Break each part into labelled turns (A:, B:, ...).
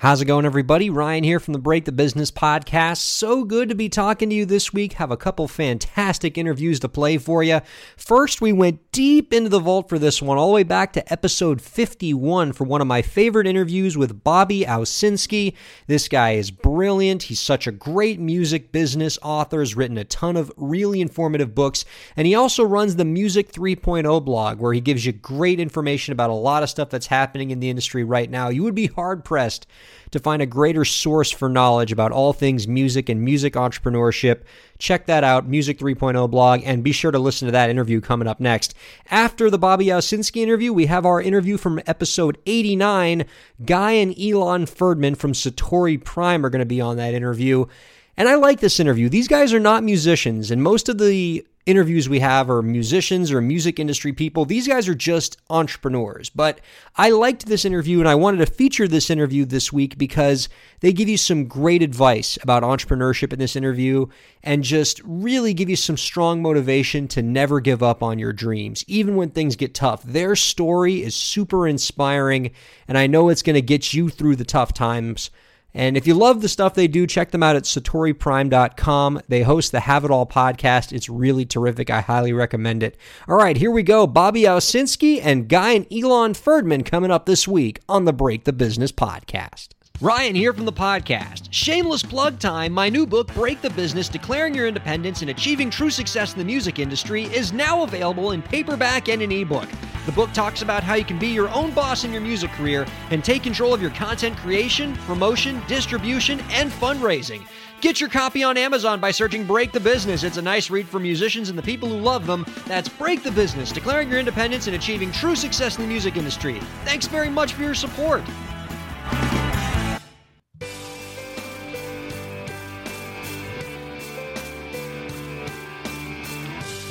A: How's it going, everybody? Ryan here from the Break the Business podcast. So good to be talking to you this week. Have a couple fantastic interviews to play for you. First, we went deep into the vault for this one, all the way back to episode 51 for one of my favorite interviews with Bobby Owsinski. This guy is brilliant. He's such a great music business author, has written a ton of really informative books, and he also runs the Music 3.0 blog, where he gives you great information about a lot of stuff that's happening in the industry right now. You would be hard pressed to find a greater source for knowledge about all things music and music entrepreneurship. Check that out, Music 3.0 blog, and be sure to listen to that interview coming up next. After the Bobby Owsinski interview, we have our interview from episode 89. Guy and Ilan Ferdman from Satori Prime are going to be on that interview. And I like this interview. These guys are not musicians, and most of the interviews we have are musicians or music industry people. These guys are just entrepreneurs. But I liked this interview and I wanted to feature this interview this week because they give you some great advice about entrepreneurship in this interview and just really give you some strong motivation to never give up on your dreams, even when things get tough. Their story is super inspiring, and I know it's going to get you through the tough times. And if you love the stuff they do, check them out at satoriprime.com. They host the Have It All podcast. It's really terrific. I highly recommend it. All right, here we go. Bobby Owsinski and Guy and Ilan Ferdman coming up this week on the Break the Business podcast. Ryan here from the podcast. Shameless plug time. My new book, Break the Business Declaring Your Independence and Achieving True Success in the Music Industry, is now available in paperback and an ebook. The book talks about how you can be your own boss in your music career and take control of your content creation, promotion, distribution, and fundraising. Get your copy on Amazon by searching Break the Business. It's a nice read for musicians and the people who love them. That's Break the Business Declaring Your Independence and Achieving True Success in the Music Industry. Thanks very much for your support.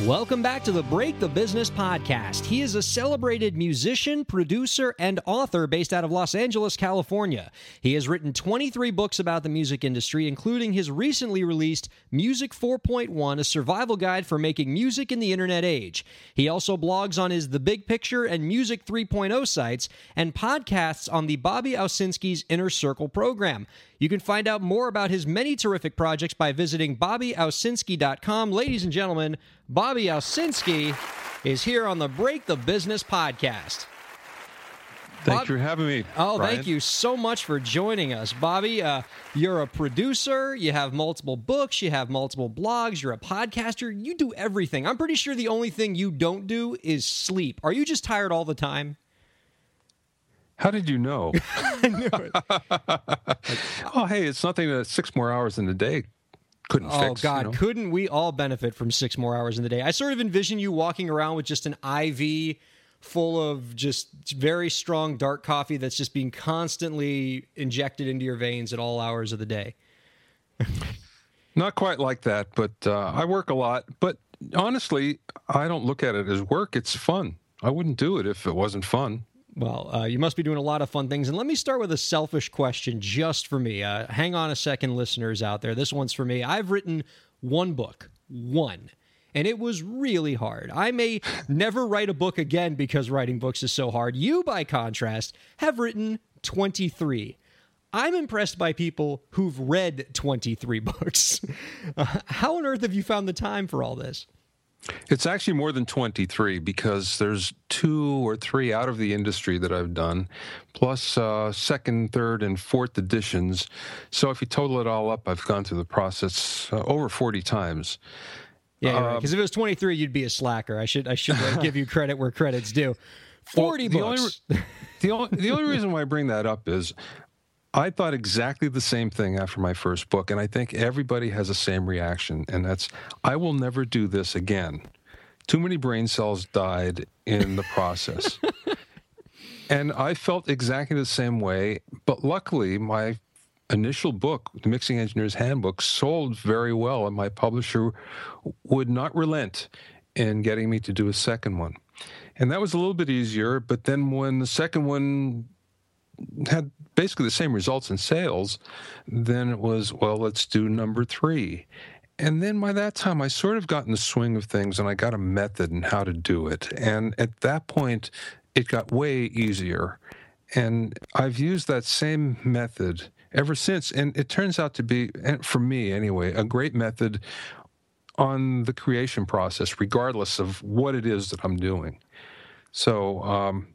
A: Welcome back to the Break the Business podcast. He is a celebrated musician, producer, and author based out of Los Angeles, California. He has written 23 books about the music industry, including his recently released Music 4.1, a survival guide for making music in the internet age. He also blogs on his The Big Picture and Music 3.0 sites and podcasts on the Bobby Owsinski's Inner Circle program. You can find out more about his many terrific projects by visiting BobbyOwsinski.com. Ladies and gentlemen, Bobby Owsinski is here on the Break the Business podcast.
B: Thank Bob, you for having me.
A: Oh, thank you so much for joining us, Bobby. Uh, you're a producer. You have multiple books. You have multiple blogs. You're a podcaster. You do everything. I'm pretty sure the only thing you don't do is sleep. Are you just tired all the time?
B: How did you know? I knew it. oh, hey, it's nothing that six more hours in the day couldn't
A: oh,
B: fix.
A: God,
B: you know?
A: couldn't we all benefit from six more hours in the day? I sort of envision you walking around with just an IV full of just very strong dark coffee that's just being constantly injected into your veins at all hours of the day.
B: Not quite like that, but uh, I work a lot. But honestly, I don't look at it as work. It's fun. I wouldn't do it if it wasn't fun.
A: Well, uh, you must be doing a lot of fun things. And let me start with a selfish question just for me. Uh, hang on a second, listeners out there. This one's for me. I've written one book, one. And it was really hard. I may never write a book again because writing books is so hard. You, by contrast, have written 23. I'm impressed by people who've read 23 books. Uh, how on earth have you found the time for all this?
B: It's actually more than 23 because there's two or three out of the industry that I've done, plus uh, second, third, and fourth editions. So if you total it all up, I've gone through the process uh, over 40 times.
A: Yeah, because right. Um, if it was 23, you'd be a slacker. I should I should uh, give you credit where credit's due. 40 well, books.
B: The only, the, only, the only reason why I bring that up is I thought exactly the same thing after my first book, and I think everybody has the same reaction, and that's I will never do this again. Too many brain cells died in the process. and I felt exactly the same way, but luckily, my initial book, The Mixing Engineer's Handbook, sold very well, and my publisher would not relent in getting me to do a second one. And that was a little bit easier, but then when the second one had basically the same results in sales, then it was, well, let's do number three. And then by that time, I sort of got in the swing of things and I got a method and how to do it. And at that point, it got way easier. And I've used that same method ever since. And it turns out to be, for me anyway, a great method on the creation process, regardless of what it is that I'm doing. So, um,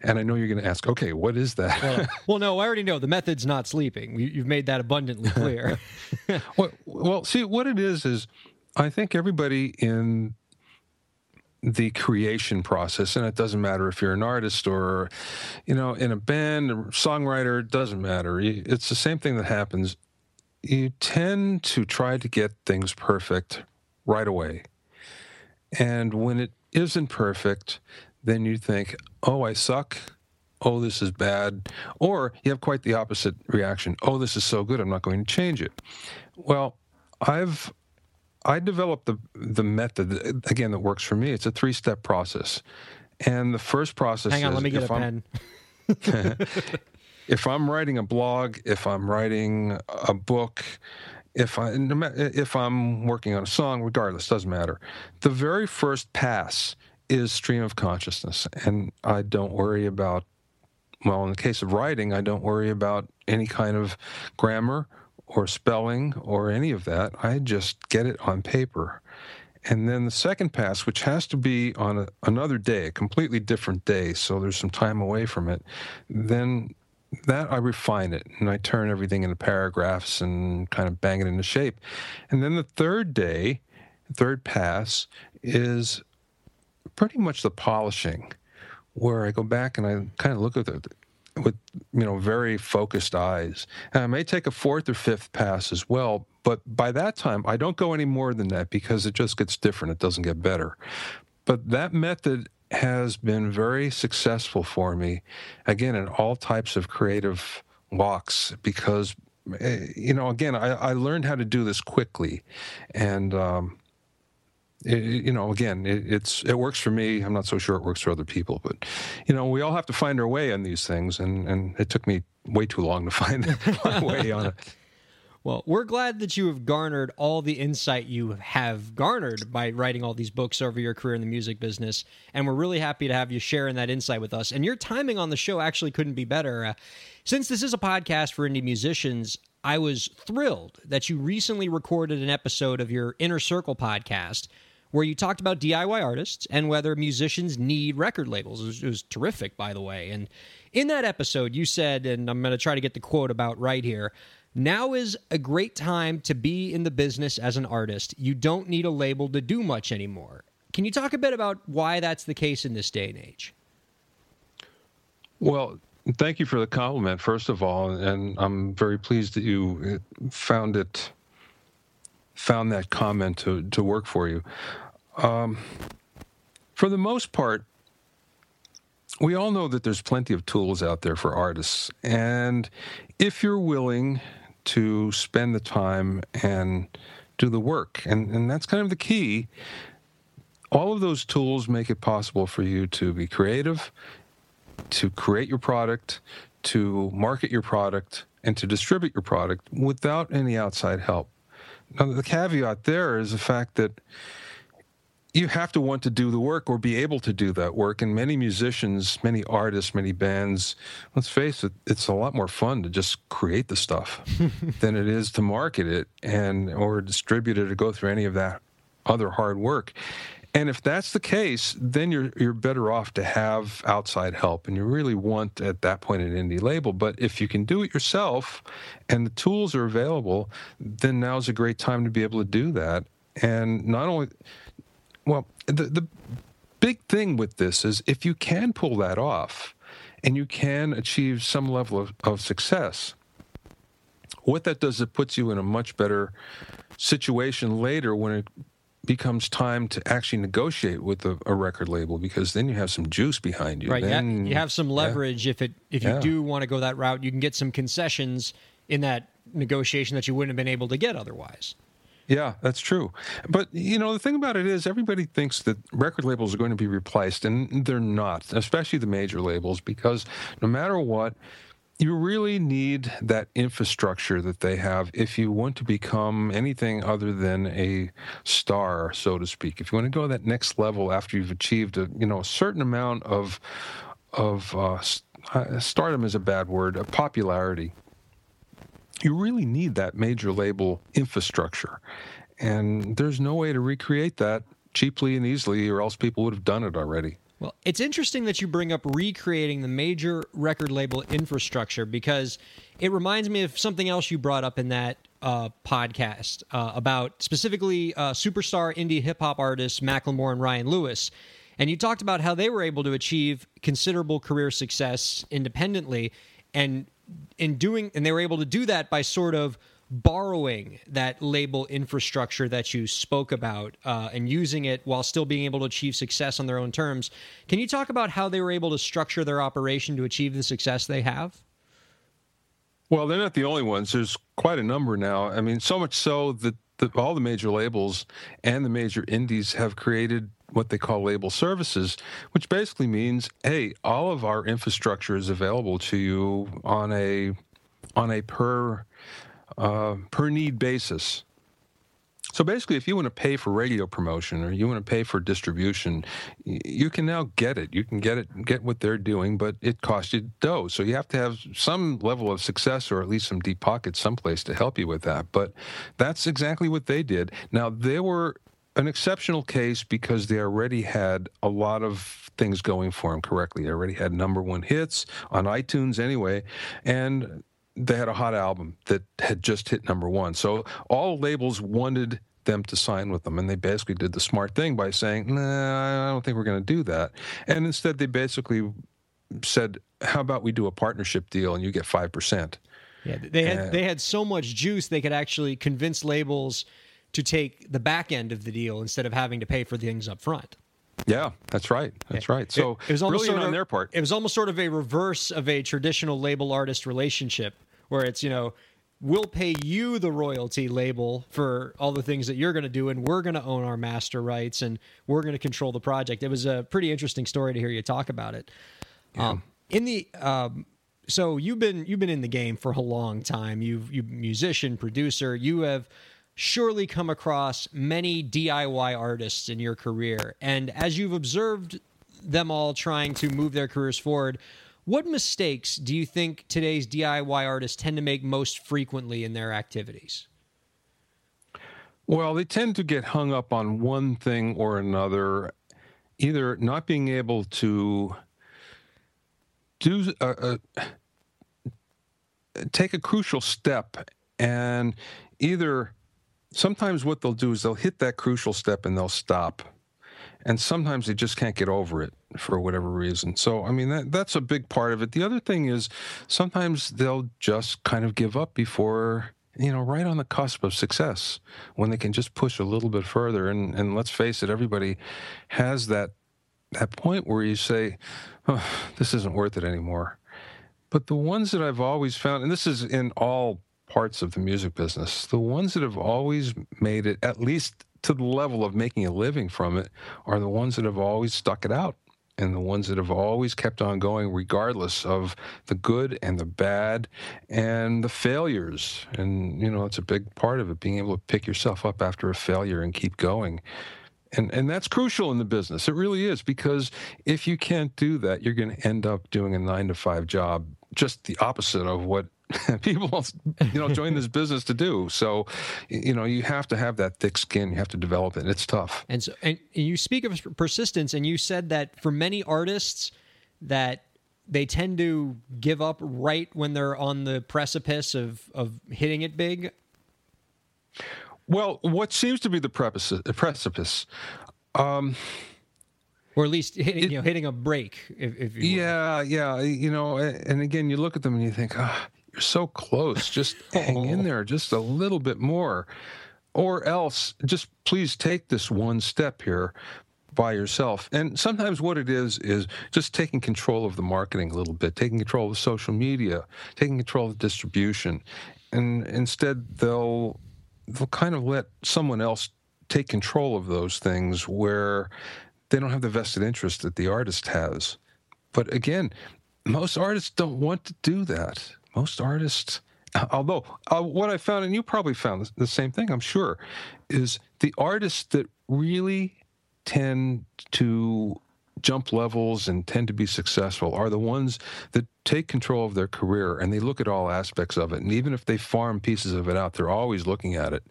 B: and I know you're going to ask, okay, what is that?
A: well, well, no, I already know. The method's not sleeping. You've made that abundantly clear.
B: well, well, see, what it is is I think everybody in the creation process and it doesn't matter if you're an artist or you know in a band a songwriter it doesn't matter it's the same thing that happens you tend to try to get things perfect right away and when it isn't perfect then you think oh i suck oh this is bad or you have quite the opposite reaction oh this is so good i'm not going to change it well i've I developed the the method again that works for me. It's a three step process, and the first process.
A: Hang on,
B: is
A: let me get a I'm,
B: pen. if I'm writing a blog, if I'm writing a book, if I if I'm working on a song, regardless, doesn't matter. The very first pass is stream of consciousness, and I don't worry about. Well, in the case of writing, I don't worry about any kind of grammar or spelling or any of that. I just get it on paper. And then the second pass, which has to be on a, another day, a completely different day, so there's some time away from it, then that I refine it and I turn everything into paragraphs and kind of bang it into shape. And then the third day, third pass, is pretty much the polishing, where I go back and I kind of look at the, with you know very focused eyes. And I may take a fourth or fifth pass as well, but by that time I don't go any more than that because it just gets different. It doesn't get better. But that method has been very successful for me, again in all types of creative walks because eh, you know again I, I learned how to do this quickly, and um, it, you know, again, it, it's it works for me. I'm not so sure it works for other people, but you know, we all have to find our way on these things, and and it took me way too long to find my way on it.
A: Well, we're glad that you have garnered all the insight you have garnered by writing all these books over your career in the music business. And we're really happy to have you sharing that insight with us. And your timing on the show actually couldn't be better. Uh, since this is a podcast for indie musicians, I was thrilled that you recently recorded an episode of your Inner Circle podcast where you talked about DIY artists and whether musicians need record labels. It was, it was terrific, by the way. And in that episode, you said, and I'm going to try to get the quote about right here. Now is a great time to be in the business as an artist. You don't need a label to do much anymore. Can you talk a bit about why that's the case in this day and age?
B: Well, thank you for the compliment, first of all. And I'm very pleased that you found it found that comment to, to work for you. Um, for the most part, we all know that there's plenty of tools out there for artists. And if you're willing to spend the time and do the work, and, and that's kind of the key, all of those tools make it possible for you to be creative, to create your product, to market your product, and to distribute your product without any outside help. Now, the caveat there is the fact that you have to want to do the work or be able to do that work. And many musicians, many artists, many bands, let's face it, it's a lot more fun to just create the stuff than it is to market it and or distribute it or go through any of that other hard work. And if that's the case, then you're you're better off to have outside help, and you really want at that point an indie label. But if you can do it yourself, and the tools are available, then now's a great time to be able to do that. And not only, well, the the big thing with this is if you can pull that off, and you can achieve some level of, of success, what that does, is it puts you in a much better situation later when it becomes time to actually negotiate with a, a, record label because then you have some juice behind you.
A: Right.
B: Then,
A: you have some leverage yeah. if it if you yeah. do want to go that route. You can get some concessions in that negotiation that you wouldn't have been able to get otherwise.
B: Yeah, that's true. But you know, the thing about it is everybody thinks that record labels are going to be replaced and they're not, especially the major labels because no matter what, you really need that infrastructure that they have if you want to become anything other than a star, so to speak. If you want to go to that next level after you've achieved a you know a certain amount of of uh, uh, stardom is a bad word, a popularity. You really need that major label infrastructure. And there's no way to recreate that cheaply and easily, or else people would have done it already.
A: Well, it's interesting that you bring up recreating the major record label infrastructure because it reminds me of something else you brought up in that uh, podcast uh, about specifically uh, superstar indie hip hop artists Macklemore and Ryan Lewis. And you talked about how they were able to achieve considerable career success independently, and in doing, and they were able to do that by sort of borrowing that label infrastructure that you spoke about uh, and using it while still being able to achieve success on their own terms. Can you talk about how they were able to structure their operation to achieve the success they have?
B: Well, they're not the only ones. There's quite a number now. I mean, so much so that the, all the major labels and the major indies have created what they call label services, which basically means, hey, all of our infrastructure is available to you on a on a per uh, per need basis. So basically, if you want to pay for radio promotion or you want to pay for distribution, you can now get it. You can get it, get what they're doing, but it costs you dough. So you have to have some level of success or at least some deep pockets someplace to help you with that. But that's exactly what they did. Now they were an exceptional case because they already had a lot of things going for them correctly. They already had number one hits on iTunes anyway, and they had a hot album that had just hit number one. So all labels wanted them to sign with them, and they basically did the smart thing by saying, "Nah, I don't think we're going to do that." And instead, they basically said, "How about we do a partnership deal, and you get five percent."
A: Yeah, they had and, they had so much juice they could actually convince labels to take the back end of the deal instead of having to pay for things up front.
B: Yeah, that's right. That's right. So it, it was almost sort of, on their part.
A: It was almost sort of a reverse of a traditional label artist relationship where it's, you know, we'll pay you the royalty label for all the things that you're going to do and we're going to own our master rights and we're going to control the project. It was a pretty interesting story to hear you talk about it. Yeah. Um, in the um, so you've been you've been in the game for a long time. You've you musician, producer, you have surely come across many DIY artists in your career. And as you've observed them all trying to move their careers forward, what mistakes do you think today's DIY artists tend to make most frequently in their activities?
B: Well, they tend to get hung up on one thing or another, either not being able to do uh, uh, take a crucial step and either sometimes what they'll do is they'll hit that crucial step and they'll stop and sometimes they just can't get over it for whatever reason. So, I mean, that, that's a big part of it. The other thing is sometimes they'll just kind of give up before, you know, right on the cusp of success when they can just push a little bit further. And, and let's face it, everybody has that, that point where you say, oh, this isn't worth it anymore. But the ones that I've always found, and this is in all parts of the music business, the ones that have always made it at least to the level of making a living from it are the ones that have always stuck it out and the ones that have always kept on going regardless of the good and the bad and the failures. And you know it's a big part of it being able to pick yourself up after a failure and keep going. And and that's crucial in the business. It really is because if you can't do that you're going to end up doing a 9 to 5 job just the opposite of what people you know join this business to do. So you know you have to have that thick skin. You have to develop it. It's tough.
A: And so and you speak of persistence and you said that for many artists that they tend to give up right when they're on the precipice of of hitting it big?
B: Well what seems to be the precipice the precipice um,
A: or at least hitting, it, you know, hitting a break. If, if
B: yeah, yeah, you know, and again, you look at them and you think, ah, oh, you're so close. Just hang in there just a little bit more. Or else, just please take this one step here by yourself. And sometimes what it is is just taking control of the marketing a little bit, taking control of social media, taking control of the distribution. And instead they'll they'll kind of let someone else take control of those things where they don't have the vested interest that the artist has. But again, most artists don't want to do that most artists, although uh, what I found, and you probably found the same thing, I'm sure, is the artists that really tend to jump levels and tend to be successful are the ones that take control of their career and they look at all aspects of it. And even if they farm pieces of it out, they're always looking at it.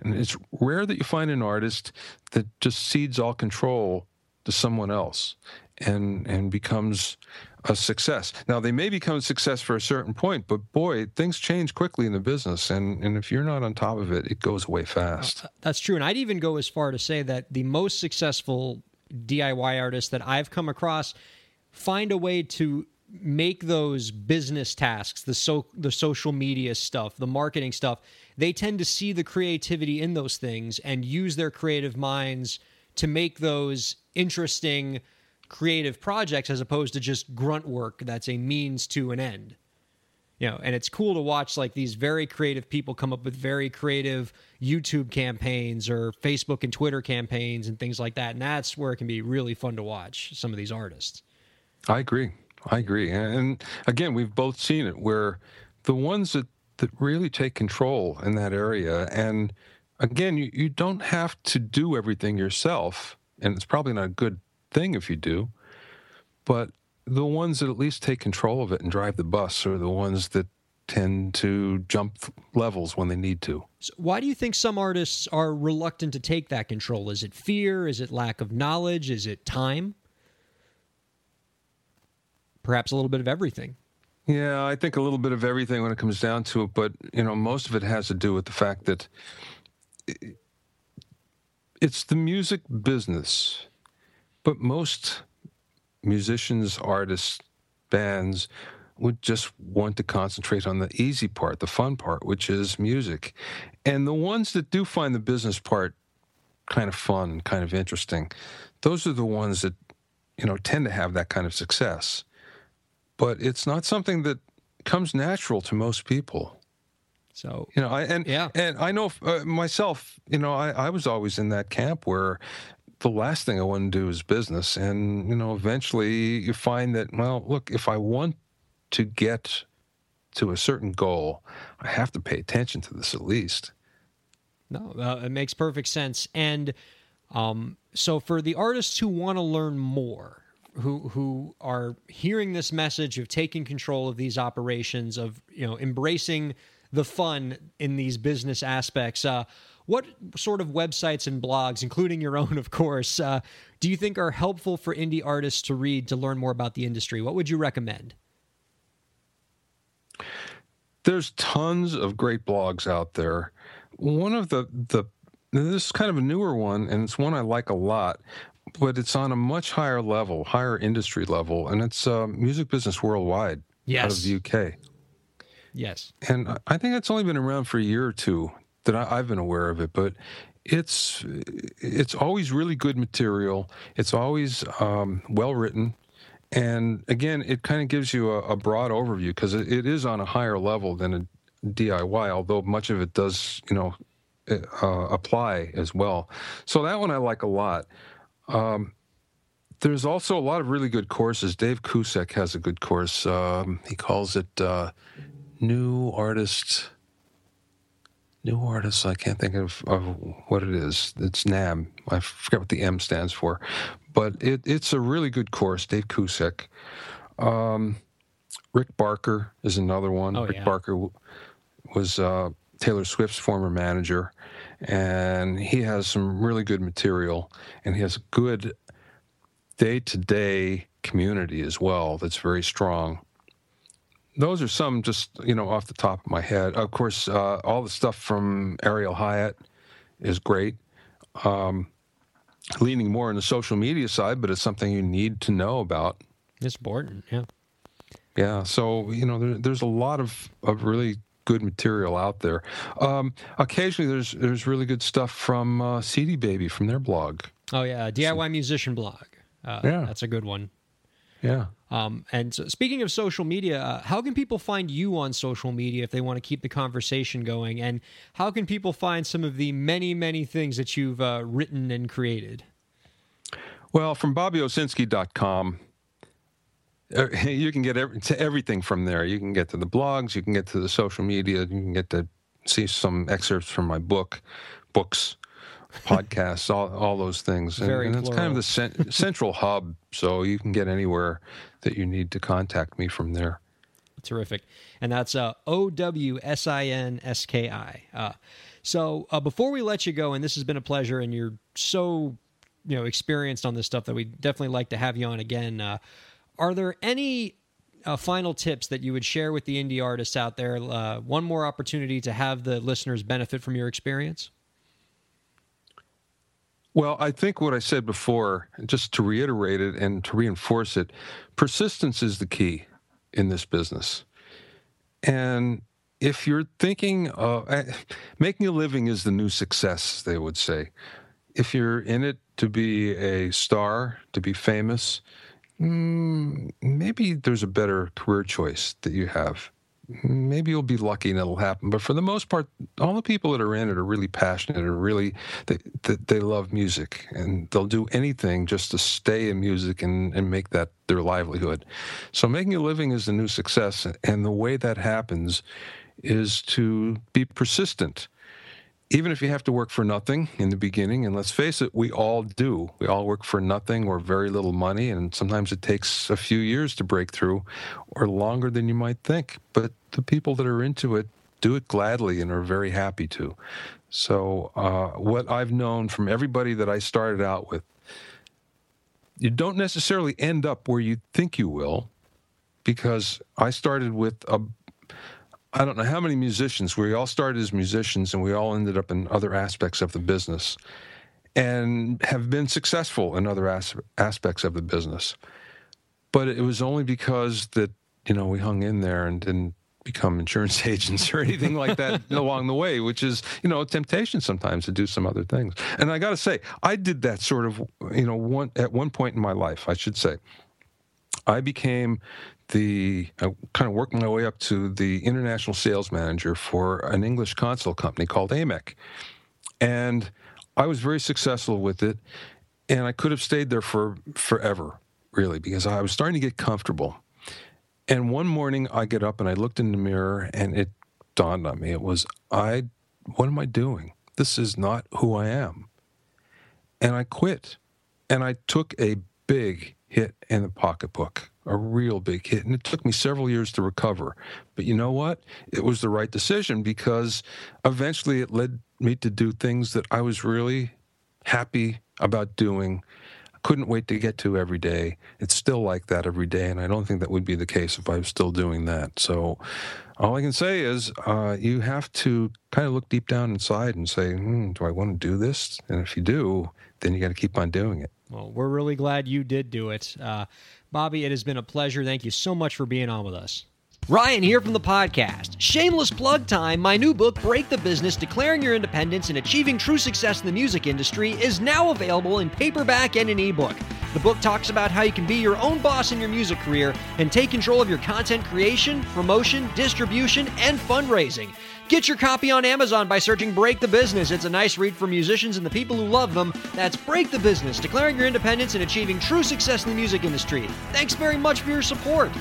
B: And it's rare that you find an artist that just cedes all control to someone else and and becomes a success. Now they may become a success for a certain point, but boy, things change quickly in the business, and and if you're not on top of it, it goes away fast. Uh,
A: that's true, and I'd even go as far to say that the most successful DIY artists that I've come across find a way to make those business tasks, the so the social media stuff, the marketing stuff, they tend to see the creativity in those things and use their creative minds to make those interesting creative projects as opposed to just grunt work that's a means to an end. You know and it's cool to watch like these very creative people come up with very creative youtube campaigns or facebook and twitter campaigns and things like that and that's where it can be really fun to watch some of these artists.
B: I agree. I agree. And again we've both seen it where the ones that that really take control in that area and again you, you don't have to do everything yourself and it's probably not a good thing if you do. But the ones that at least take control of it and drive the bus are the ones that tend to jump levels when they need to.
A: So why do you think some artists are reluctant to take that control? Is it fear? Is it lack of knowledge? Is it time? Perhaps a little bit of everything.
B: Yeah, I think a little bit of everything when it comes down to it, but you know, most of it has to do with the fact that it's the music business but most musicians, artists, bands would just want to concentrate on the easy part, the fun part, which is music. And the ones that do find the business part kind of fun, kind of interesting, those are the ones that, you know, tend to have that kind of success. But it's not something that comes natural to most people.
A: So
B: you know, I and yeah, and I know uh, myself. You know, I, I was always in that camp where the last thing I want to do is business. And, you know, eventually you find that, well, look, if I want to get to a certain goal, I have to pay attention to this at least.
A: No, uh, it makes perfect sense. And um, so for the artists who want to learn more, who who are hearing this message of taking control of these operations, of you know embracing the fun in these business aspects, uh, what sort of websites and blogs, including your own, of course, uh, do you think are helpful for indie artists to read to learn more about the industry? What would you recommend?
B: There's tons of great blogs out there. One of the the this is kind of a newer one, and it's one I like a lot, but it's on a much higher level, higher industry level, and it's uh, Music Business Worldwide
A: yes.
B: out of the UK.
A: Yes.
B: And I think it's only been around for a year or two that I, have been aware of it, but it's it's always really good material. It's always um, well written, and again, it kind of gives you a, a broad overview because it, it is on a higher level than a DIY, although much of it does you know uh, apply as well. So that one I like a lot. Um, there's also a lot of really good courses. Dave Kusek has a good course. Um, he calls it uh, New Artist new artists. I can't think of, of what it is. It's NAM. I forget what the M stands for, but it, it's a really good course. Dave Kusek, um, Rick Barker is another one.
A: Oh,
B: Rick
A: yeah.
B: Barker was uh, Taylor Swift's former manager, and he has some really good material, and he has a good day-to-day community as well that's very strong those are some just you know off the top of my head. Of course, uh, all the stuff from Ariel Hyatt is great. Um, leaning more on the social media side, but it's something you need to know about.
A: It's important, yeah.
B: Yeah, so you know, there, there's a lot of, of really good material out there. Um, occasionally, there's there's really good stuff from uh, CD Baby from their blog.
A: Oh yeah, DIY so, musician blog. Uh, yeah, that's a good one.
B: Yeah.
A: Um, and so speaking of social media, uh, how can people find you on social media if they want to keep the conversation going? And how can people find some of the many, many things that you've uh, written and created?
B: Well, from BobbyOwsinski.com, uh, you can get every, to everything from there. You can get to the blogs, you can get to the social media, you can get to see some excerpts from my book, books. podcasts, all, all those things. And,
A: Very
B: and it's kind of the cen- central hub, so you can get anywhere that you need to contact me from there.
A: Terrific. And that's uh, O W S I N S K I. Uh, so uh, before we let you go, and this has been a pleasure, and you're so you know experienced on this stuff that we definitely like to have you on again. Uh, are there any uh, final tips that you would share with the indie artists out there? Uh, one more opportunity to have the listeners benefit from your experience.
B: Well, I think what I said before, just to reiterate it and to reinforce it, persistence is the key in this business. And if you're thinking of eh, making a living is the new success, they would say. If you're in it to be a star, to be famous, mm, maybe there's a better career choice that you have. Mm-hmm. Maybe you'll be lucky and it'll happen. But for the most part, all the people that are in it are really passionate and really they, they, they love music and they'll do anything just to stay in music and, and make that their livelihood. So making a living is the new success. And the way that happens is to be persistent even if you have to work for nothing in the beginning, and let's face it, we all do. We all work for nothing or very little money, and sometimes it takes a few years to break through or longer than you might think. But the people that are into it do it gladly and are very happy to. So, uh, what I've known from everybody that I started out with, you don't necessarily end up where you think you will, because I started with a I don't know how many musicians. We all started as musicians, and we all ended up in other aspects of the business, and have been successful in other as- aspects of the business. But it was only because that you know we hung in there and didn't become insurance agents or anything like that along the way, which is you know a temptation sometimes to do some other things. And I got to say, I did that sort of you know one at one point in my life, I should say. I became the I kind of worked my way up to the international sales manager for an English console company called AMEK, and I was very successful with it, and I could have stayed there for forever, really, because I was starting to get comfortable. And one morning, I get up and I looked in the mirror, and it dawned on me: it was I. What am I doing? This is not who I am. And I quit, and I took a big hit in the pocketbook, a real big hit. And it took me several years to recover. But you know what? It was the right decision because eventually it led me to do things that I was really happy about doing. Couldn't wait to get to every day. It's still like that every day. And I don't think that would be the case if I was still doing that. So all I can say is uh, you have to kind of look deep down inside and say, hmm, do I want to do this? And if you do, then you got to keep on doing it.
A: Well, we're really glad you did do it. Uh, Bobby, it has been a pleasure. Thank you so much for being on with us. Ryan here from the podcast. Shameless plug time. My new book, Break the Business Declaring Your Independence and Achieving True Success in the Music Industry, is now available in paperback and an ebook. The book talks about how you can be your own boss in your music career and take control of your content creation, promotion, distribution, and fundraising. Get your copy on Amazon by searching Break the Business. It's a nice read for musicians and the people who love them. That's Break the Business Declaring Your Independence and Achieving True Success in the Music Industry. Thanks very much for your support.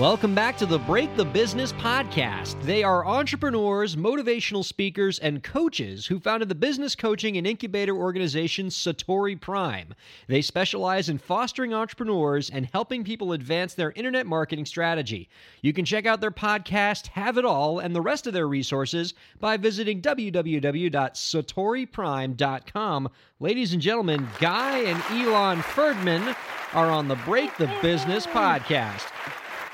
A: Welcome back to the Break the Business podcast. They are entrepreneurs, motivational speakers, and coaches who founded the business coaching and incubator organization Satori Prime. They specialize in fostering entrepreneurs and helping people advance their internet marketing strategy. You can check out their podcast, Have It All, and the rest of their resources by visiting www.satoriprime.com. Ladies and gentlemen, Guy and Ilan Ferdman are on the Break the Business podcast.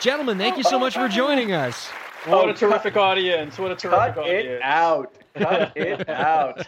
A: Gentlemen, thank you so much for joining us.
C: What a terrific audience! What a terrific
D: Cut
C: audience!
D: it out. Cut it out.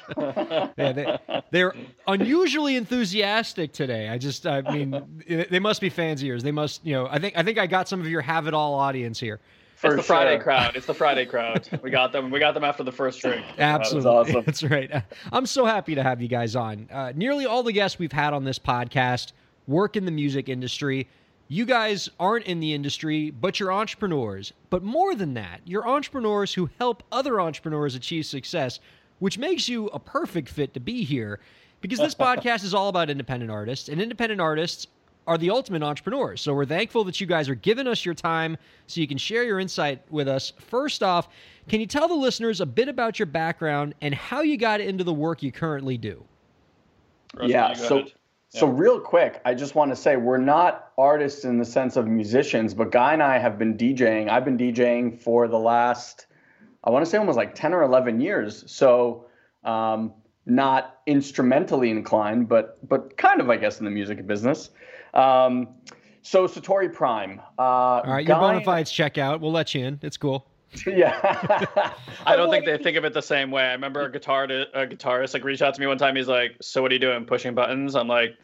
A: Yeah, they, they're unusually enthusiastic today. I just, I mean, they must be fans of yours. They must, you know, I think, I think I got some of your have it all audience here.
C: It's
D: For
C: the Friday crowd. It's the Friday crowd. We got them. We got them after the first drink.
A: Absolutely,
D: awesome.
A: that's right. I'm so happy to have you guys on. Uh, nearly all the guests we've had on this podcast work in the music industry. You guys aren't in the industry, but you're entrepreneurs. But more than that, you're entrepreneurs who help other entrepreneurs achieve success, which makes you a perfect fit to be here because this podcast is all about independent artists, and independent artists are the ultimate entrepreneurs. So we're thankful that you guys are giving us your time so you can share your insight with us. First off, can you tell the listeners a bit about your background and how you got into the work you currently do?
D: yeah. So, so real quick, I just want to say we're not artists in the sense of musicians, but Guy and I have been DJing. I've been DJing for the last, I want to say almost like 10 or 11 years. So, um, not instrumentally inclined, but but kind of, I guess, in the music business. Um, so Satori Prime. Uh,
A: All right, your bona fides check out. We'll let you in. It's cool.
D: Yeah.
C: I don't think they think of it the same way. I remember a guitar to, a guitarist like reached out to me one time. He's like, "So what are you doing? Pushing buttons?" I'm like,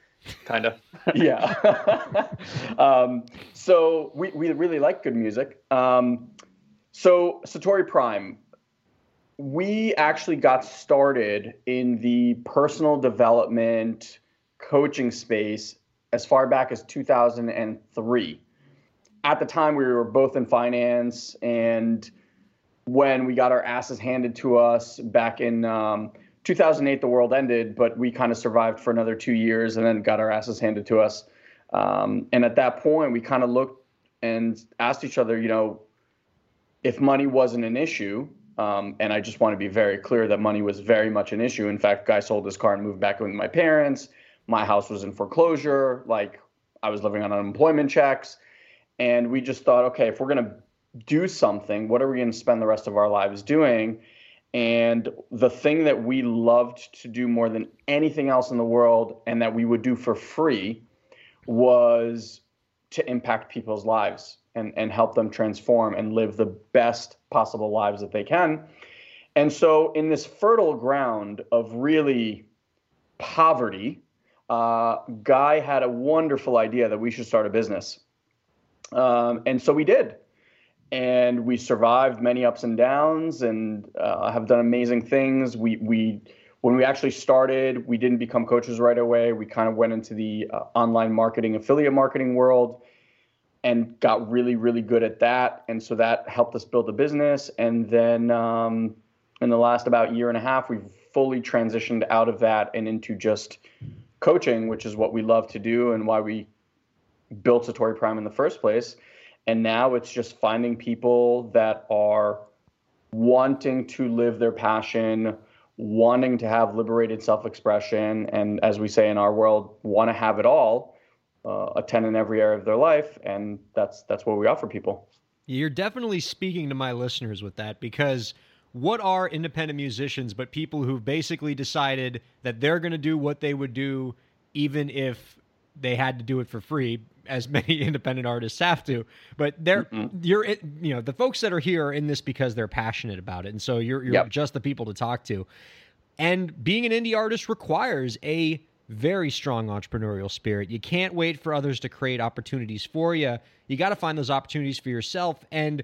C: "Kind of."
D: yeah. um, so we we really like good music. Um, so Satori Prime, we actually got started in the personal development coaching space as far back as 2003 at the time we were both in finance and when we got our asses handed to us back in um, 2008 the world ended but we kind of survived for another two years and then got our asses handed to us. Um, and at that point we kind of looked and asked each other you know if money wasn't an issue um, and i just want to be very clear that money was very much an issue. In fact guy sold his car and moved back in with my parents. My house was in foreclosure. Like i was living on unemployment checks and we just thought, okay, if we're going to do something, what are we going to spend the rest of our lives doing? And the thing that we loved to do more than anything else in the world and that we would do for free was to impact people's lives and, and help them transform and live the best possible lives that they can. And so, in this fertile ground of really poverty, uh, Guy had a wonderful idea that we should start a business. Um, and so we did. And we survived many ups and downs and uh, have done amazing things. We, we, when we actually started, we didn't become coaches right away. We kind of went into the uh, online marketing, affiliate marketing world and got really, really good at that. And so that helped us build a business. And then um, in the last about year and a half, we've fully transitioned out of that and into just coaching, which is what we love to do and why we built Satori Prime in the first place. And now it's just finding people that are wanting to live their passion, wanting to have liberated self expression, and as we say in our world, want to have it all, uh, attend in every area of their life. And that's, that's what we offer people.
A: You're definitely speaking to my listeners with that because what are independent musicians but people who've basically decided that they're going to do what they would do even if they had to do it for free as many independent artists have to. But they're mm-hmm. you're you know the folks that are here are in this because they're passionate about it, and so you're you're yep. just the people to talk to. And being an indie artist requires a very strong entrepreneurial spirit. You can't wait for others to create opportunities for you. You got to find those opportunities for yourself. And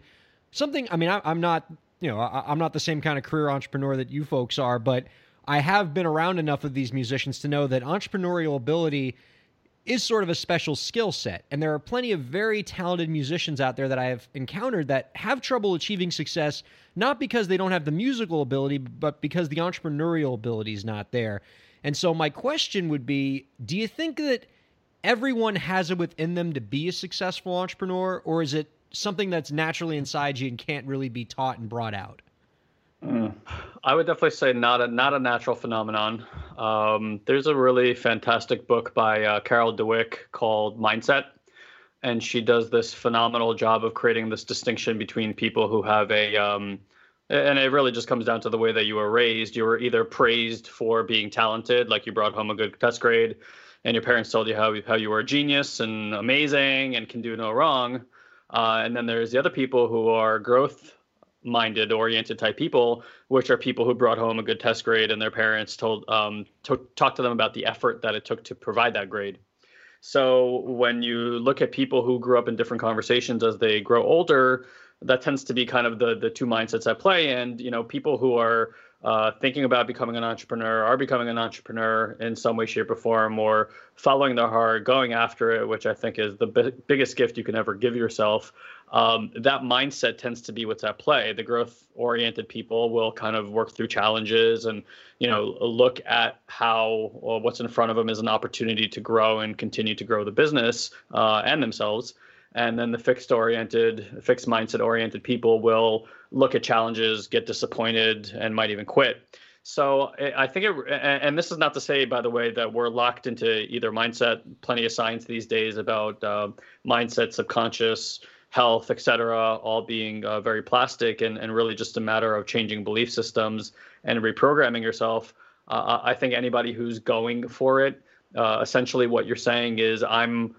A: something, I mean, I, am not, you know, I, I'm not the same kind of career entrepreneur that you folks are, but I have been around enough of these musicians to know that entrepreneurial ability is sort of a special skill set. And there are plenty of very talented musicians out there that I have encountered that have trouble achieving success, not because they don't have the musical ability, but because the entrepreneurial ability is not there. And so, my question would be do you think that everyone has it within them to be a successful entrepreneur, or is it something that's naturally inside you and can't really be taught and brought out?
C: Mm. I would definitely say not a not a natural phenomenon. Um, there's a really fantastic book by uh, Carol Dweck called Mindset, and she does this phenomenal job of creating this distinction between people who have a um, and it really just comes down to the way that you were raised. You were either praised for being talented, like you brought home a good test grade, and your parents told you how how you were a genius and amazing and can do no wrong. Uh, and then there's the other people who are growth minded oriented type people which are people who brought home a good test grade and their parents told um, to, talk to them about the effort that it took to provide that grade. So when you look at people who grew up in different conversations as they grow older that tends to be kind of the the two mindsets at play. And you know people who are uh, thinking about becoming an entrepreneur, are becoming an entrepreneur in some way, shape, or form, or following their heart, going after it, which I think is the b- biggest gift you can ever give yourself. Um, that mindset tends to be what's at play. The growth-oriented people will kind of work through challenges and, you know, look at how what's in front of them is an opportunity to grow and continue to grow the business uh, and themselves and then the fixed oriented fixed mindset oriented people will look at challenges get disappointed and might even quit. So i think it and this is not to say by the way that we're locked into either mindset. Plenty of science these days about uh, mindset subconscious health etc all being uh, very plastic and, and really just a matter of changing belief systems and reprogramming yourself. Uh, i think anybody who's going for it uh, essentially what you're saying is i'm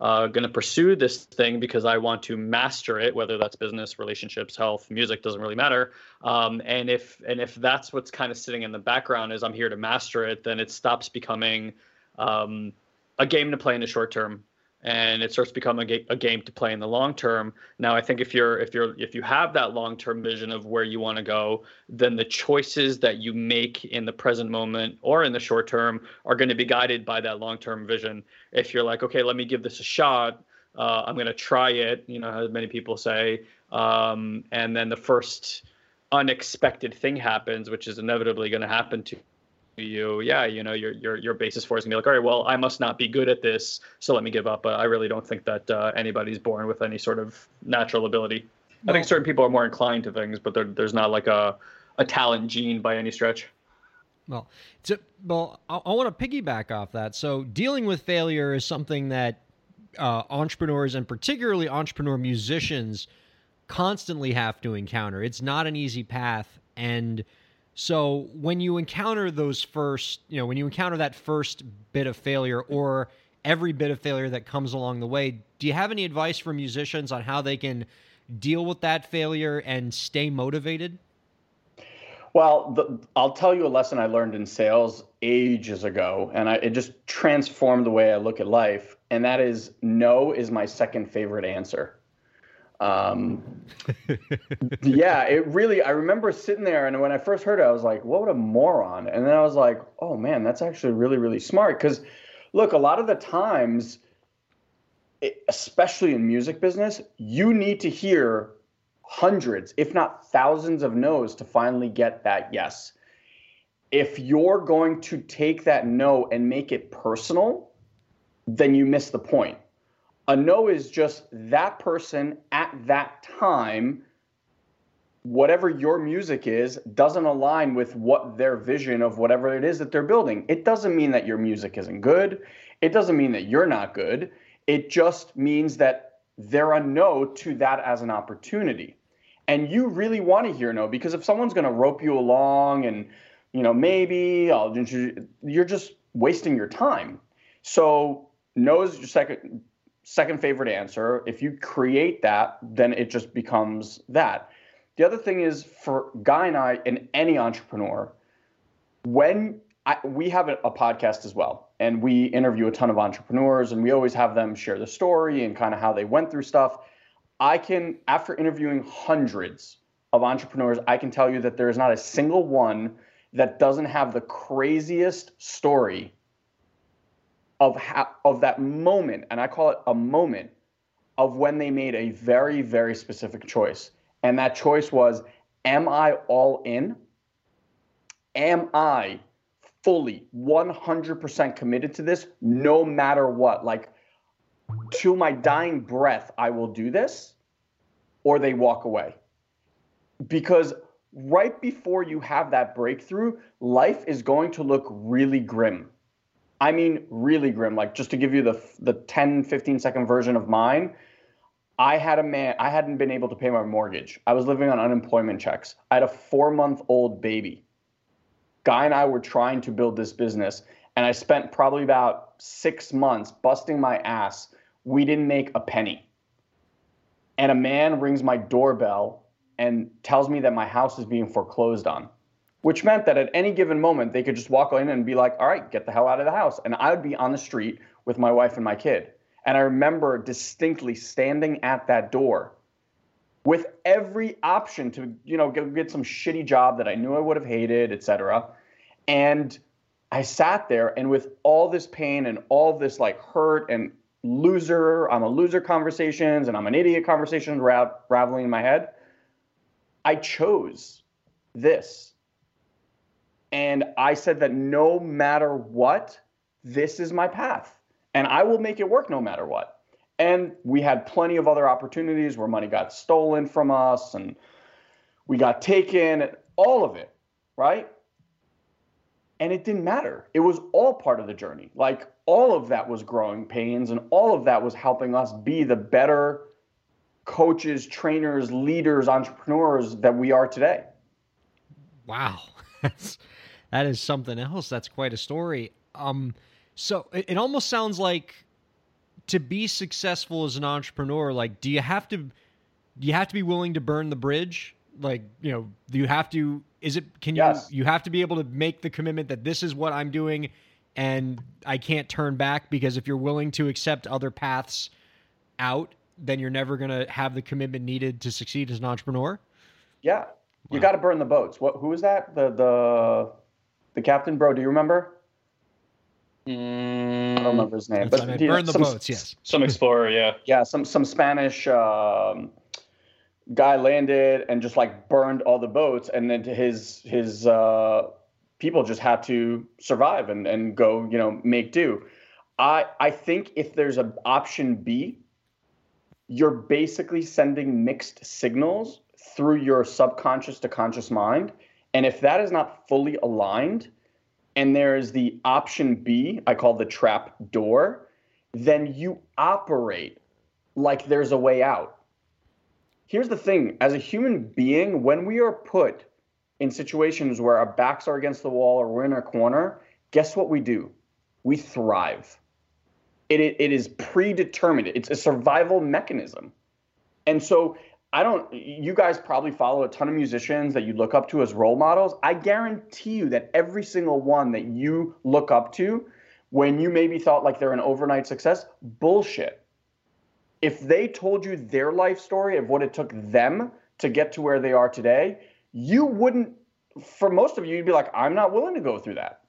C: uh, going to pursue this thing because I want to master it, whether that's business, relationships, health, music, doesn't really matter. Um, and if and if that's what's kind of sitting in the background is I'm here to master it, then it stops becoming um, a game to play in the short term and it starts to become a, ga- a game to play in the long term. Now, I think if you're if you're if you have that long term vision of where you want to go, then the choices that you make in the present moment or in the short term are going to be guided by that long term vision. If you're like, okay, let me give this a shot, uh, I'm going to try it. You know, as many people say, um, and then the first unexpected thing happens, which is inevitably going to happen to you, yeah, you know, your your your basis for is gonna be like, all right, well, I must not be good at this, so let me give up. But I really don't think that uh, anybody's born with any sort of natural ability. I think certain people are more inclined to things, but there's not like a a talent gene by any stretch.
A: Well, a, well, I, I want to piggyback off that. So, dealing with failure is something that uh, entrepreneurs and particularly entrepreneur musicians constantly have to encounter. It's not an easy path, and so when you encounter those first, you know, when you encounter that first bit of failure or every bit of failure that comes along the way, do you have any advice for musicians on how they can deal with that failure and stay motivated?
D: Well, the, I'll tell you a lesson I learned in sales ages ago, and I, it just transformed the way I look at life. And that is no is my second favorite answer. Um, yeah, it really, I remember sitting there and when I first heard it, I was like, what a moron. And then I was like, oh man, that's actually really, really smart. Because look, a lot of the times, especially in music business, you need to hear hundreds, if not thousands of no's to finally get that yes. If you're going to take that no and make it personal, then you miss the point a no is just that person at that time, whatever your music is, doesn't align with what their vision of whatever it is that they're building. It doesn't mean that your music isn't good. It doesn't mean that you're not good. It just means that they're a no to that as an opportunity. And you really want to hear no because if someone's going to rope you along and, you know, maybe I'll, you're just wasting your time. So no is your second second favorite answer. If you create that, then it just becomes that. The other thing is for Guy and I and any entrepreneur, when I, we have a, a, podcast as well, and we interview a ton of entrepreneurs, and we always have them share the story and kind of how they went through stuff. I can, after interviewing hundreds of entrepreneurs, I can tell you that there is not a single one that doesn't have the craziest story of how, of that moment, and I call it a moment of when they made a very very specific choice, and that choice was, am I all in? Am I fully 100% committed to this no matter what? Like to my dying breath, I will do this, or they walk away. Because right before you have that breakthrough, life is going to look really grim I mean, really grim. Like just to give you the the 10, 15 second version of mine, I had a man. I hadn't been able to pay my mortgage. I was living on unemployment checks. I had a four month old baby. Guy and I were trying to build this business, and I spent probably about six months busting my ass. We didn't make a penny. And a man rings my doorbell and tells me that my house is being foreclosed on which meant that at any given moment they could just walk in and be like, all right, get the hell out of the house. And I would be on the street with my wife and my kid. And I remember distinctly standing at that door with every option to, you know, get, get some shitty job that I knew I would have hated, etc. And I sat there and with all this pain and all this like hurt and loser, I'm a loser conversations and I'm an idiot conversations ra- raveling in my head, I chose this. And I said that no matter what, this is my path and I will make it work no matter what. And we had plenty of other opportunities where money got stolen from us and we got taken, and all of it, right? And it didn't matter. It was all part of the journey. Like all of that was growing pains and all of that was helping us be the better coaches, trainers, leaders, entrepreneurs that we are today.
A: Wow. That's that is something else. That's quite a story. Um so it, it almost sounds like to be successful as an entrepreneur, like do you have to do you have to be willing to burn the bridge? Like, you know, do you have to is it can you
D: Yes.
A: you have to be able to make the commitment that this is what I'm doing and I can't turn back because if you're willing to accept other paths out, then you're never going to have the commitment needed to succeed as an entrepreneur?
D: Yeah. You got to burn the boats. What who was that? The the the captain bro, do you remember? I don't remember his name.
A: But I mean,
D: you know,
A: burn the
D: some-
A: boats, yes.
C: Some explorer, yeah.
D: Yeah, some some Spanish um, guy landed and just like burned all the boats, and then his his uh, people just had to survive and and go, you know, make do. I I think if there's an option B, you're basically sending mixed signals through your subconscious to conscious mind, and if that is not fully aligned, and there is the option B, I call the trap door, then you operate like there's a way out. Here's the thing as a human being, when we are put in situations where our backs are against the wall or we're in a corner, guess what we do? We thrive. It, it, it is predetermined, it's a survival mechanism. And so, I don't, you guys probably follow a ton of musicians that you look up to as role models. I guarantee you that every single one that you look up to, when you maybe thought like they're an overnight success, bullshit if they told you their life story of what it took them to get to where they are today, you wouldn't, for most of you, you'd be like, I'm not willing to go through that.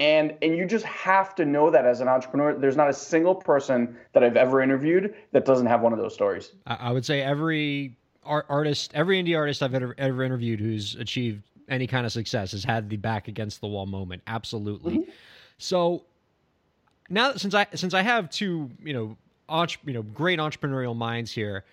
D: And, and you just have to know that as an entrepreneur, there's not a single person that I've ever interviewed that doesn't have one of those stories.
A: I, would say every art, artist, every indie artist I've ever, ever interviewed who's achieved any kind of success has had the back against the wall moment. Absolutely. Mm-hmm. So now, that since I since I have two, you know, entre, you know, great entrepreneurial minds here,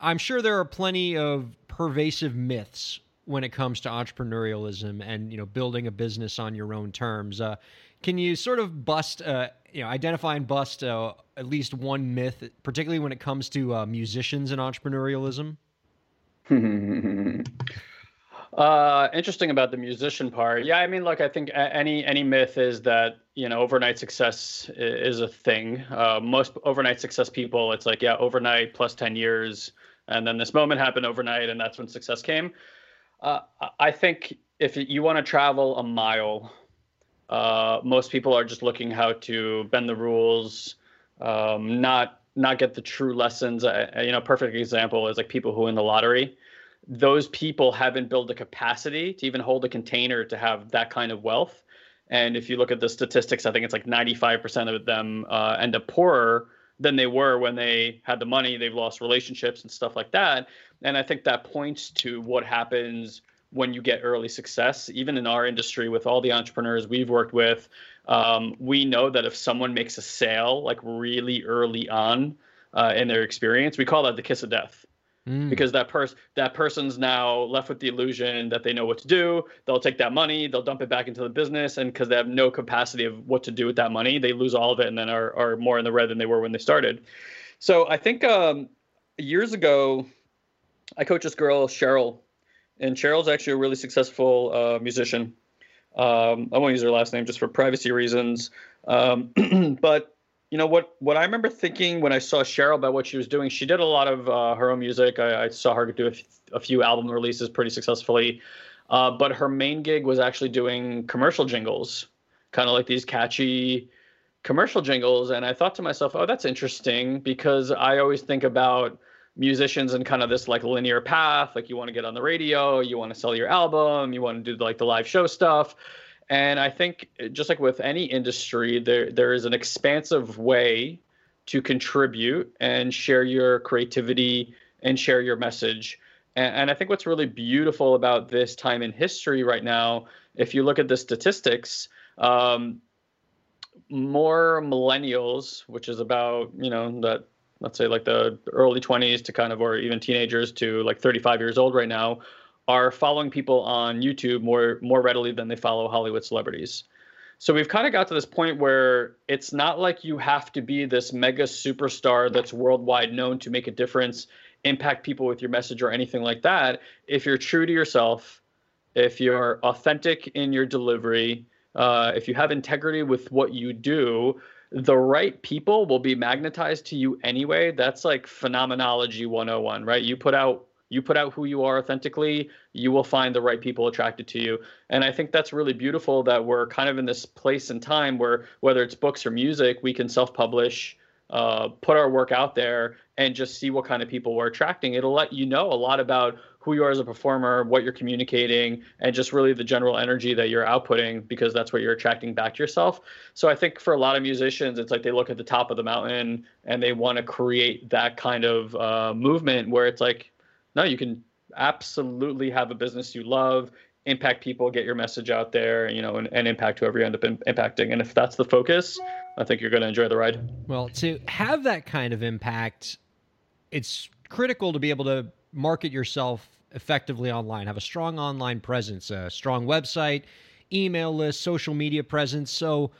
A: I'm sure there are plenty of pervasive myths when it comes to entrepreneurialism and you know building a business on your own terms. Uh, can you sort of bust, uh, you know, identify and bust uh, at least one myth, particularly when it comes to uh, musicians and entrepreneurialism?
C: Uh, interesting about the musician part. Yeah, I mean, look, I think any any myth is that you know overnight success is a thing. Uh, most overnight success people, it's like yeah, overnight plus ten years, and then this moment happened overnight, and that's when success came. Uh, I- I think if you want to travel a mile, uh, most people are just looking how to bend the rules, um, not not get the true lessons. Uh, you know, perfect example is like people who win the lottery those people haven't built the capacity to even hold a container to have that kind of wealth. And if you look at the statistics, I think it's like 95% of them uh, end up poorer than they were when they had the money. They've lost relationships and stuff like that. And I think that points to what happens when you get early success. Even in our industry, with all the entrepreneurs we've worked with, um, we know that if someone makes a sale like really early on uh, in their experience, we call that the kiss of death
A: Mm.
C: because that person that person's now left with the illusion that they know what to do. They'll take that money they'll dump it back into the business and because they have no capacity of what to do with that money they lose all of it and then are, are more in the red than they were when they started. So i think um, years ago i coached this girl cheryl and cheryl's actually a really successful uh, musician. Um, i won't use her last name just for privacy reasons. Um, but you know what what I remember thinking when I saw Cheryl about what she was doing. She did a lot of uh, her own music. I, I saw her do a, f- a few album releases pretty successfully, uh, but her main gig was actually doing commercial jingles, kind of like these catchy commercial jingles. And I thought to myself, oh, that's interesting because I always think about musicians and kind of this like linear path like you want to get on the radio you want to sell your album you want to do like the live show stuff and i think just like with any industry there there is an expansive way to contribute and share your creativity and share your message. And, and i think what's really beautiful about this time in history right now if you look at the statistics um, more millennials which is about you know that let's say like the early 20s to kind of or even teenagers to like 35 years old right now are following people on YouTube more more readily than they follow Hollywood celebrities. So we've kind of got to this point where it's not like you have to be this mega superstar that's worldwide known to make a difference, impact people with your message or anything like that. If you're true to yourself, if you're authentic in your delivery, uh, if you have integrity with what you do, the right people will be magnetized to you anyway. That's like phenomenology 101, right? You put out you put out who you are authentically, you will find the right people attracted to you. And I think that's really beautiful that we're kind of in this place and time where whether it's books or music, we can self-publish, uh, put our work out there and just see what kind of people we're attracting. It'll let you know a lot about who you are as a performer, what you're communicating, and just really the general energy that you're outputting because that's what you're attracting back to yourself. So I think for a lot of musicians, it's like they look at the top of the mountain and they want to create that kind of uh, movement where it's like, no, you can absolutely have a business you love, impact people, get your message out there, you know, and, and impact whoever you end up in, impacting. And if that's the focus, I think you're going to enjoy the ride.
A: Well, to have that kind of impact, it's critical to be able to market yourself effectively online, have a strong online presence, a strong website, email list, social media presence. So,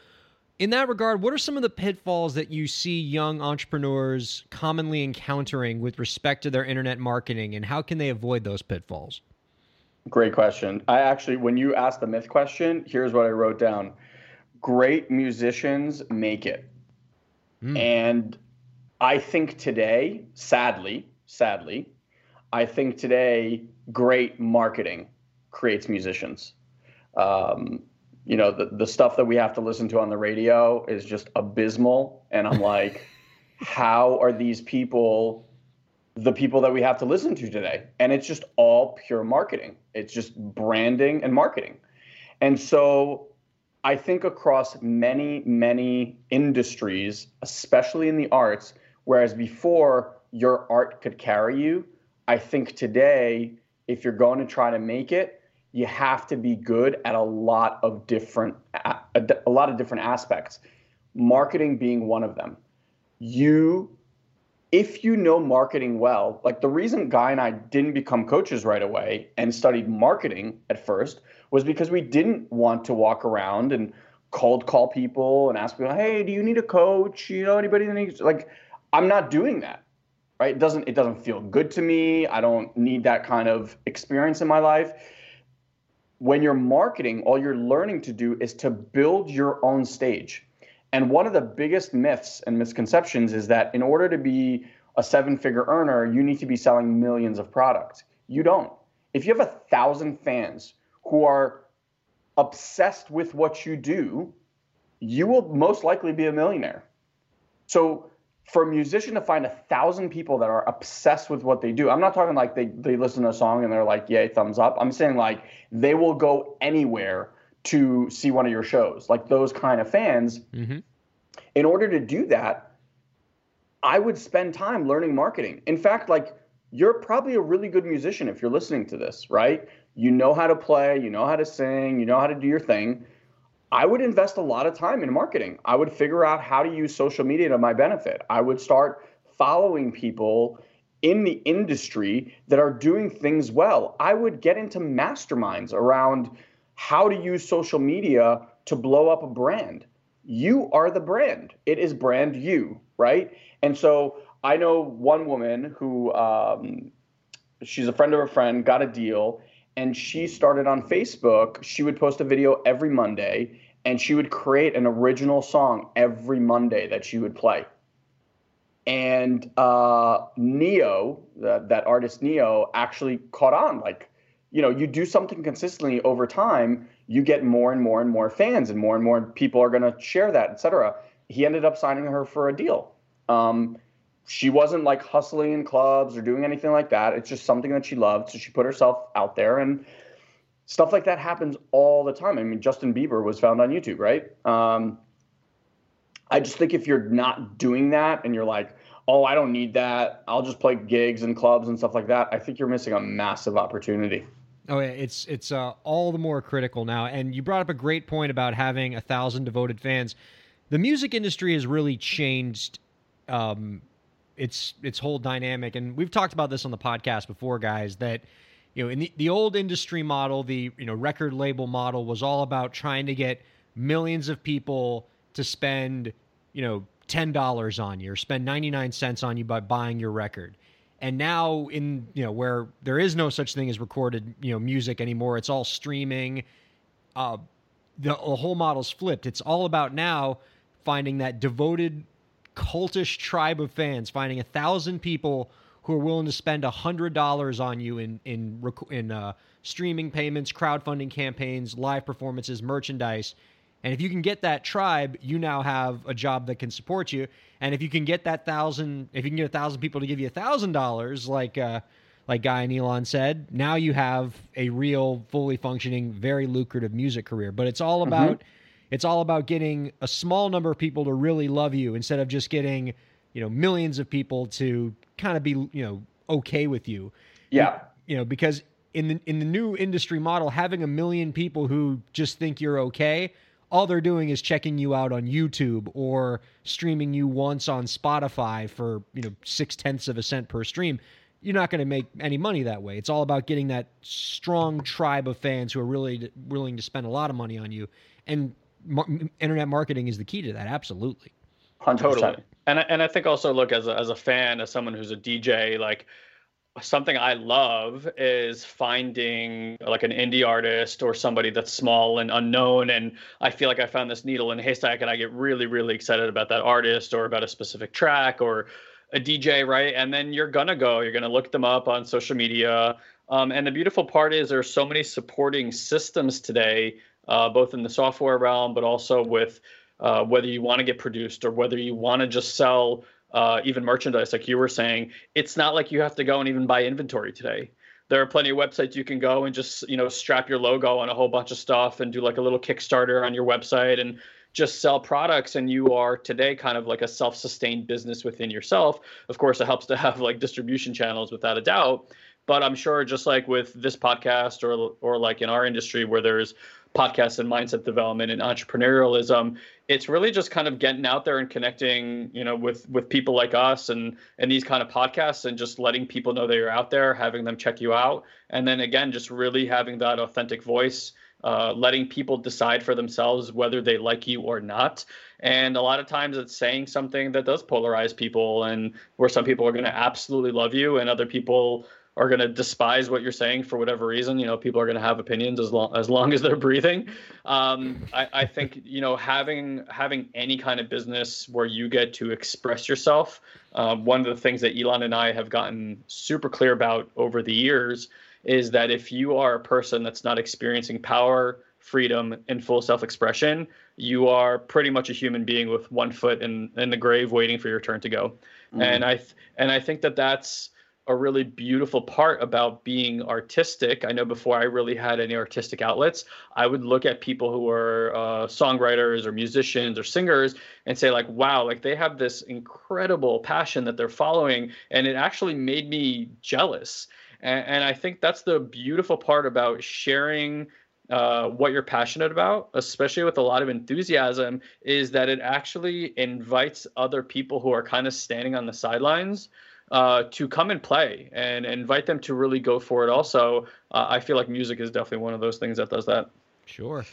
A: in that regard, what are some of the pitfalls that you see young entrepreneurs commonly encountering with respect to their internet marketing, and how can they avoid those pitfalls?
D: Great question. I actually, when you asked the myth question, here's what I wrote down Great musicians make it. Mm. And I think today, sadly, sadly, I think today great marketing creates musicians. Um, you know, the, the stuff that we have to listen to on the radio is just abysmal. And I'm like, how are these people the people that we have to listen to today? And it's just all pure marketing, it's just branding and marketing. And so I think across many, many industries, especially in the arts, whereas before your art could carry you, I think today, if you're going to try to make it, you have to be good at a lot of different a, a lot of different aspects. Marketing being one of them. You if you know marketing well, like the reason Guy and I didn't become coaches right away and studied marketing at first was because we didn't want to walk around and cold call people and ask people, "Hey, do you need a coach? You know anybody that needs?" Like, I'm not doing that right? It doesn't it doesn't feel good to me. I don't need that kind of experience in my life. When you're marketing, all you're learning to do is to build your own stage. And one of the biggest myths and misconceptions is that in order to be a seven-figure earner, you need to be selling millions of products. You don't. If you have a thousand fans who are obsessed with what you do, you will most likely be a millionaire. So for a musician to find a thousand people that are obsessed with what they do, I'm not talking like they, they listen to a song and they're like, yay, thumbs up. I'm saying like they will go anywhere to see one of your shows, like those kind of fans. Mm-hmm. In order to do that, I would spend time learning marketing. In fact, like you're probably a really good musician if you're listening to this, right? You know how to play, you know how to sing, you know how to do your thing. I would invest a lot of time in marketing. I would figure out how to use social media to my benefit. I would start following people in the industry that are doing things well. I would get into masterminds around how to use social media to blow up a brand. You are the brand. It is brand you, right? And so I know one woman who um, she's a friend of a friend, got a deal, and she started on Facebook. She would post a video every Monday and she would create an original song every Monday that she would play. And uh, Ne-Yo, that, that artist Ne-Yo, actually caught on. Like, you know, you do something consistently over time, you get more and more and more fans, and more and more people are going to share that, etc. He ended up signing her for a deal. Um, she wasn't like hustling in clubs or doing anything like that. It's just something that she loved. So she put herself out there and stuff like that happens all the time. I mean, Justin Bieber was found on YouTube, right? Um, I just think if you're not doing that and you're like, oh, I don't need that, I'll just play gigs and clubs and stuff like that, I think you're missing a massive opportunity.
A: Oh yeah, it's it's uh, all the more critical now. And you brought up a great point about having a thousand devoted fans. The music industry has really changed um, its its whole dynamic, and we've talked about this on the podcast before, guys. That you know, in the, the old industry model, the you know record label model was all about trying to get millions of people to spend you know ten dollars on you or spend ninety nine cents on you by buying your record. And now, in you know where there is no such thing as recorded you know music anymore, it's all streaming. Uh, the, the whole model's flipped. It's all about now finding that devoted cultish tribe of fans, finding a thousand people who are willing to spend a hundred dollars on you in in in uh, streaming payments, crowdfunding campaigns, live performances, merchandise. And if you can get that tribe, you now have a job that can support you. And if you can get that thousand, if you can get a thousand people to give you a thousand dollars, like uh, like Guy and Ilan said, now you have a real, fully functioning, very lucrative music career. But it's all mm-hmm. about mm-hmm it's all about getting a small number of people to really love you instead of just getting, you know, millions of people to kind of be, you know, okay with you.
D: Yeah.
A: You know, because in the in the new industry model, having a million people who just think you're okay, all they're doing is checking you out on YouTube or streaming you once on Spotify for, you know, six tenths of a cent per stream you're not going to make any money that way. It's all about getting that strong tribe of fans who are really willing to spend a lot of money on you. And mar- internet marketing is the key to that. Absolutely.
D: 100%.
C: Totally. And I, and I think also look as a, as a fan, as someone who's a DJ, like something I love is finding like an indie artist or somebody that's small and unknown. And I feel like I found this needle in a haystack and I get really, really excited about that artist or about a specific track or a DJ, right? And then you're gonna go, you're gonna look them up on social media. Um, and the beautiful part is there's so many supporting systems today uh, both in the software realm, but also with uh, whether you want to get produced or whether you want to just sell uh, even merchandise, like you were saying. It's not like you have to go and even buy inventory today. There are plenty of websites you can go and just you know strap your logo on a whole bunch of stuff and do like a little Kickstarter on your website and just sell products and you are today kind of like a self-sustained business within yourself of course it helps to have like distribution channels without a doubt but i'm sure just like with this podcast or or like in our industry where there's podcasts and mindset development and entrepreneurialism it's really just kind of getting out there and connecting you know with with people like us and and these kind of podcasts and just letting people know that you're out there having them check you out and then again just really having that authentic voice uh, letting people decide for themselves whether they like you or not. And a lot of times it's saying something that does polarize people, and where some people are going to absolutely love you, and other people are going to despise what you're saying for whatever reason. You know, people are going to have opinions as long as long as they're breathing. Um, I, I, think you know having having any kind of business where you get to express yourself. Um, one of the things that Ilan and I have gotten super clear about over the years is that if you are a person that's not experiencing power, freedom, and full self-expression, you are pretty much a human being with one foot in in the grave, waiting for your turn to go. Mm-hmm. And I th- and I think that that's a really beautiful part about being artistic. I know before I really had any artistic outlets, I would look at people who are uh, songwriters or musicians or singers and say, like, wow, like they have this incredible passion that they're following. And it actually made me jealous. And, and I think that's the beautiful part about sharing uh, what you're passionate about, especially with a lot of enthusiasm, is that it actually invites other people who are kind of standing on the sidelines uh, to come and play and, invite them to really go for it. Also, uh, I feel like music is definitely one of those things that does that.
A: Sure.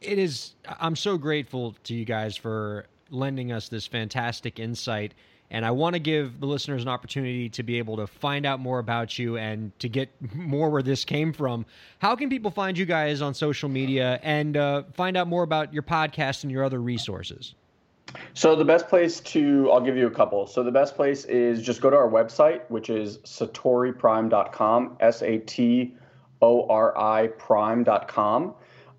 A: It is. I'm so grateful to you guys for lending us this fantastic insight. And I want to give the listeners an opportunity to be able to find out more about you and to get more where this came from. How can people find you guys on social media and uh, find out more about your podcast and your other resources?
D: So the best place to I'll give you a couple. So the best place is just go to our website, which is satoriprime.com, S A T O R I prime.com.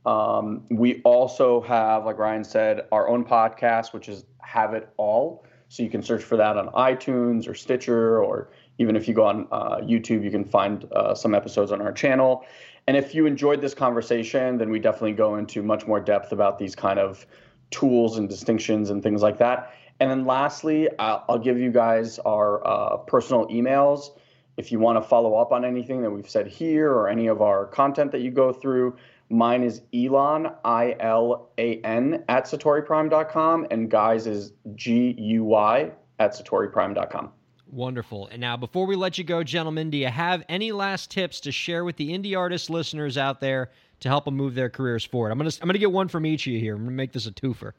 D: Um, we also have, like Ryan said, our own podcast, which is Have It All. So you can search for that on iTunes or Stitcher, or even if you go on uh, YouTube, you can find uh, some episodes on our channel. And if you enjoyed this conversation, then we definitely go into much more depth about these kind of tools and distinctions and things like that. And then lastly, I'll, I'll give you guys our uh, personal emails. If you want to follow up on anything that we've said here or any of our content that you go through, mine is Ilan, I L A N, at SatoriPrime.com, and Guy's is G U Y at SatoriPrime.com.
A: Wonderful. And now, before we let you go, gentlemen, do you have any last tips to share with the indie artist listeners out there to help them move their careers forward? I'm gonna I'm gonna get one from each of you here. I'm gonna make this a twofer.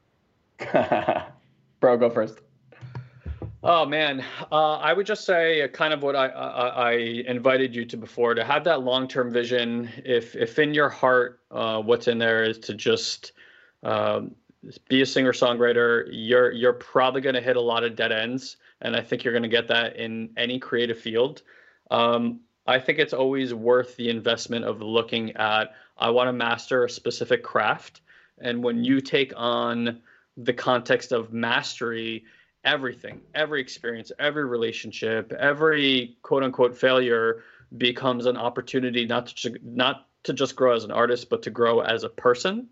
D: Bro, go first.
C: Oh man, uh, I would just say kind of what I, I, I invited you to before to have that long term vision. If if in your heart, uh, what's in there is to just um, be a singer songwriter, you're you're probably going to hit a lot of dead ends and I think you're going to get that in any creative field. Um, I think it's always worth the investment of looking at. I want to master a specific craft, and when you take on the context of mastery, everything, every experience, every relationship, every quote unquote failure becomes an opportunity not to not to just grow as an artist, but to grow as a person.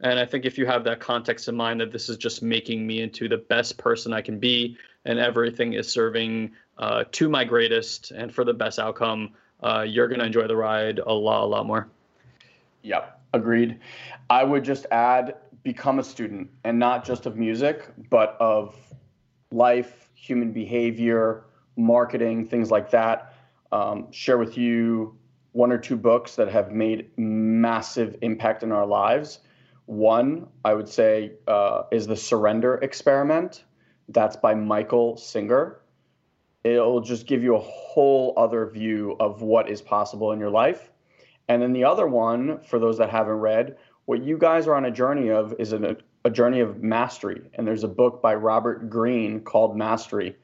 C: And I think if you have that context in mind that this is just making me into the best person I can be, and everything is serving uh, to my greatest and for the best outcome, uh, you're going to enjoy the ride a lot, a lot more.
D: Yep, agreed. I would just add become a student and not just of music, but of life, human behavior, marketing, things like that. Um, share with you one or two books that have made massive impact in our lives. One, I would say, uh, is The Surrender Experiment that's by Michael Singer. It'll just give you a whole other view of what is possible in your life. And then the other one, for those that haven't read, what you guys are on a journey of is a, a journey of mastery. And there's a book by Robert Greene called Mastery.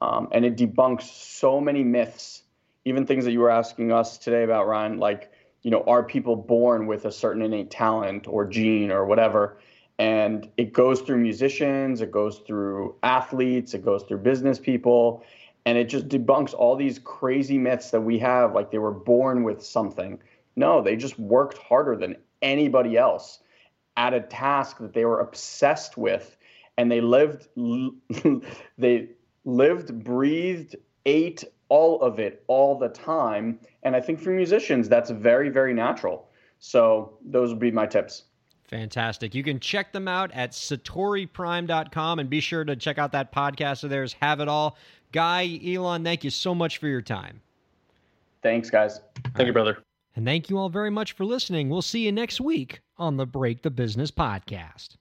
D: Um, and it debunks so many myths, even things that you were asking us today about, Ryan, like, you know, are people born with a certain innate talent or gene or whatever? and it goes through musicians it goes through athletes it goes through business people and it just debunks all these crazy myths that we have like they were born with something. No they just worked harder than anybody else at a task that they were obsessed with. And they lived they lived breathed ate all of it all the time. And i think for musicians that's very very natural. So those would be my tips.
A: Fantastic. You can check them out at satoriprime.com and be sure to check out that podcast of theirs, Have It All. Guy, Ilan, thank you so much for your time.
D: Thanks, guys.
C: Thank you, brother.
A: And thank you all very much for listening. We'll see you next week on the Break the Business podcast.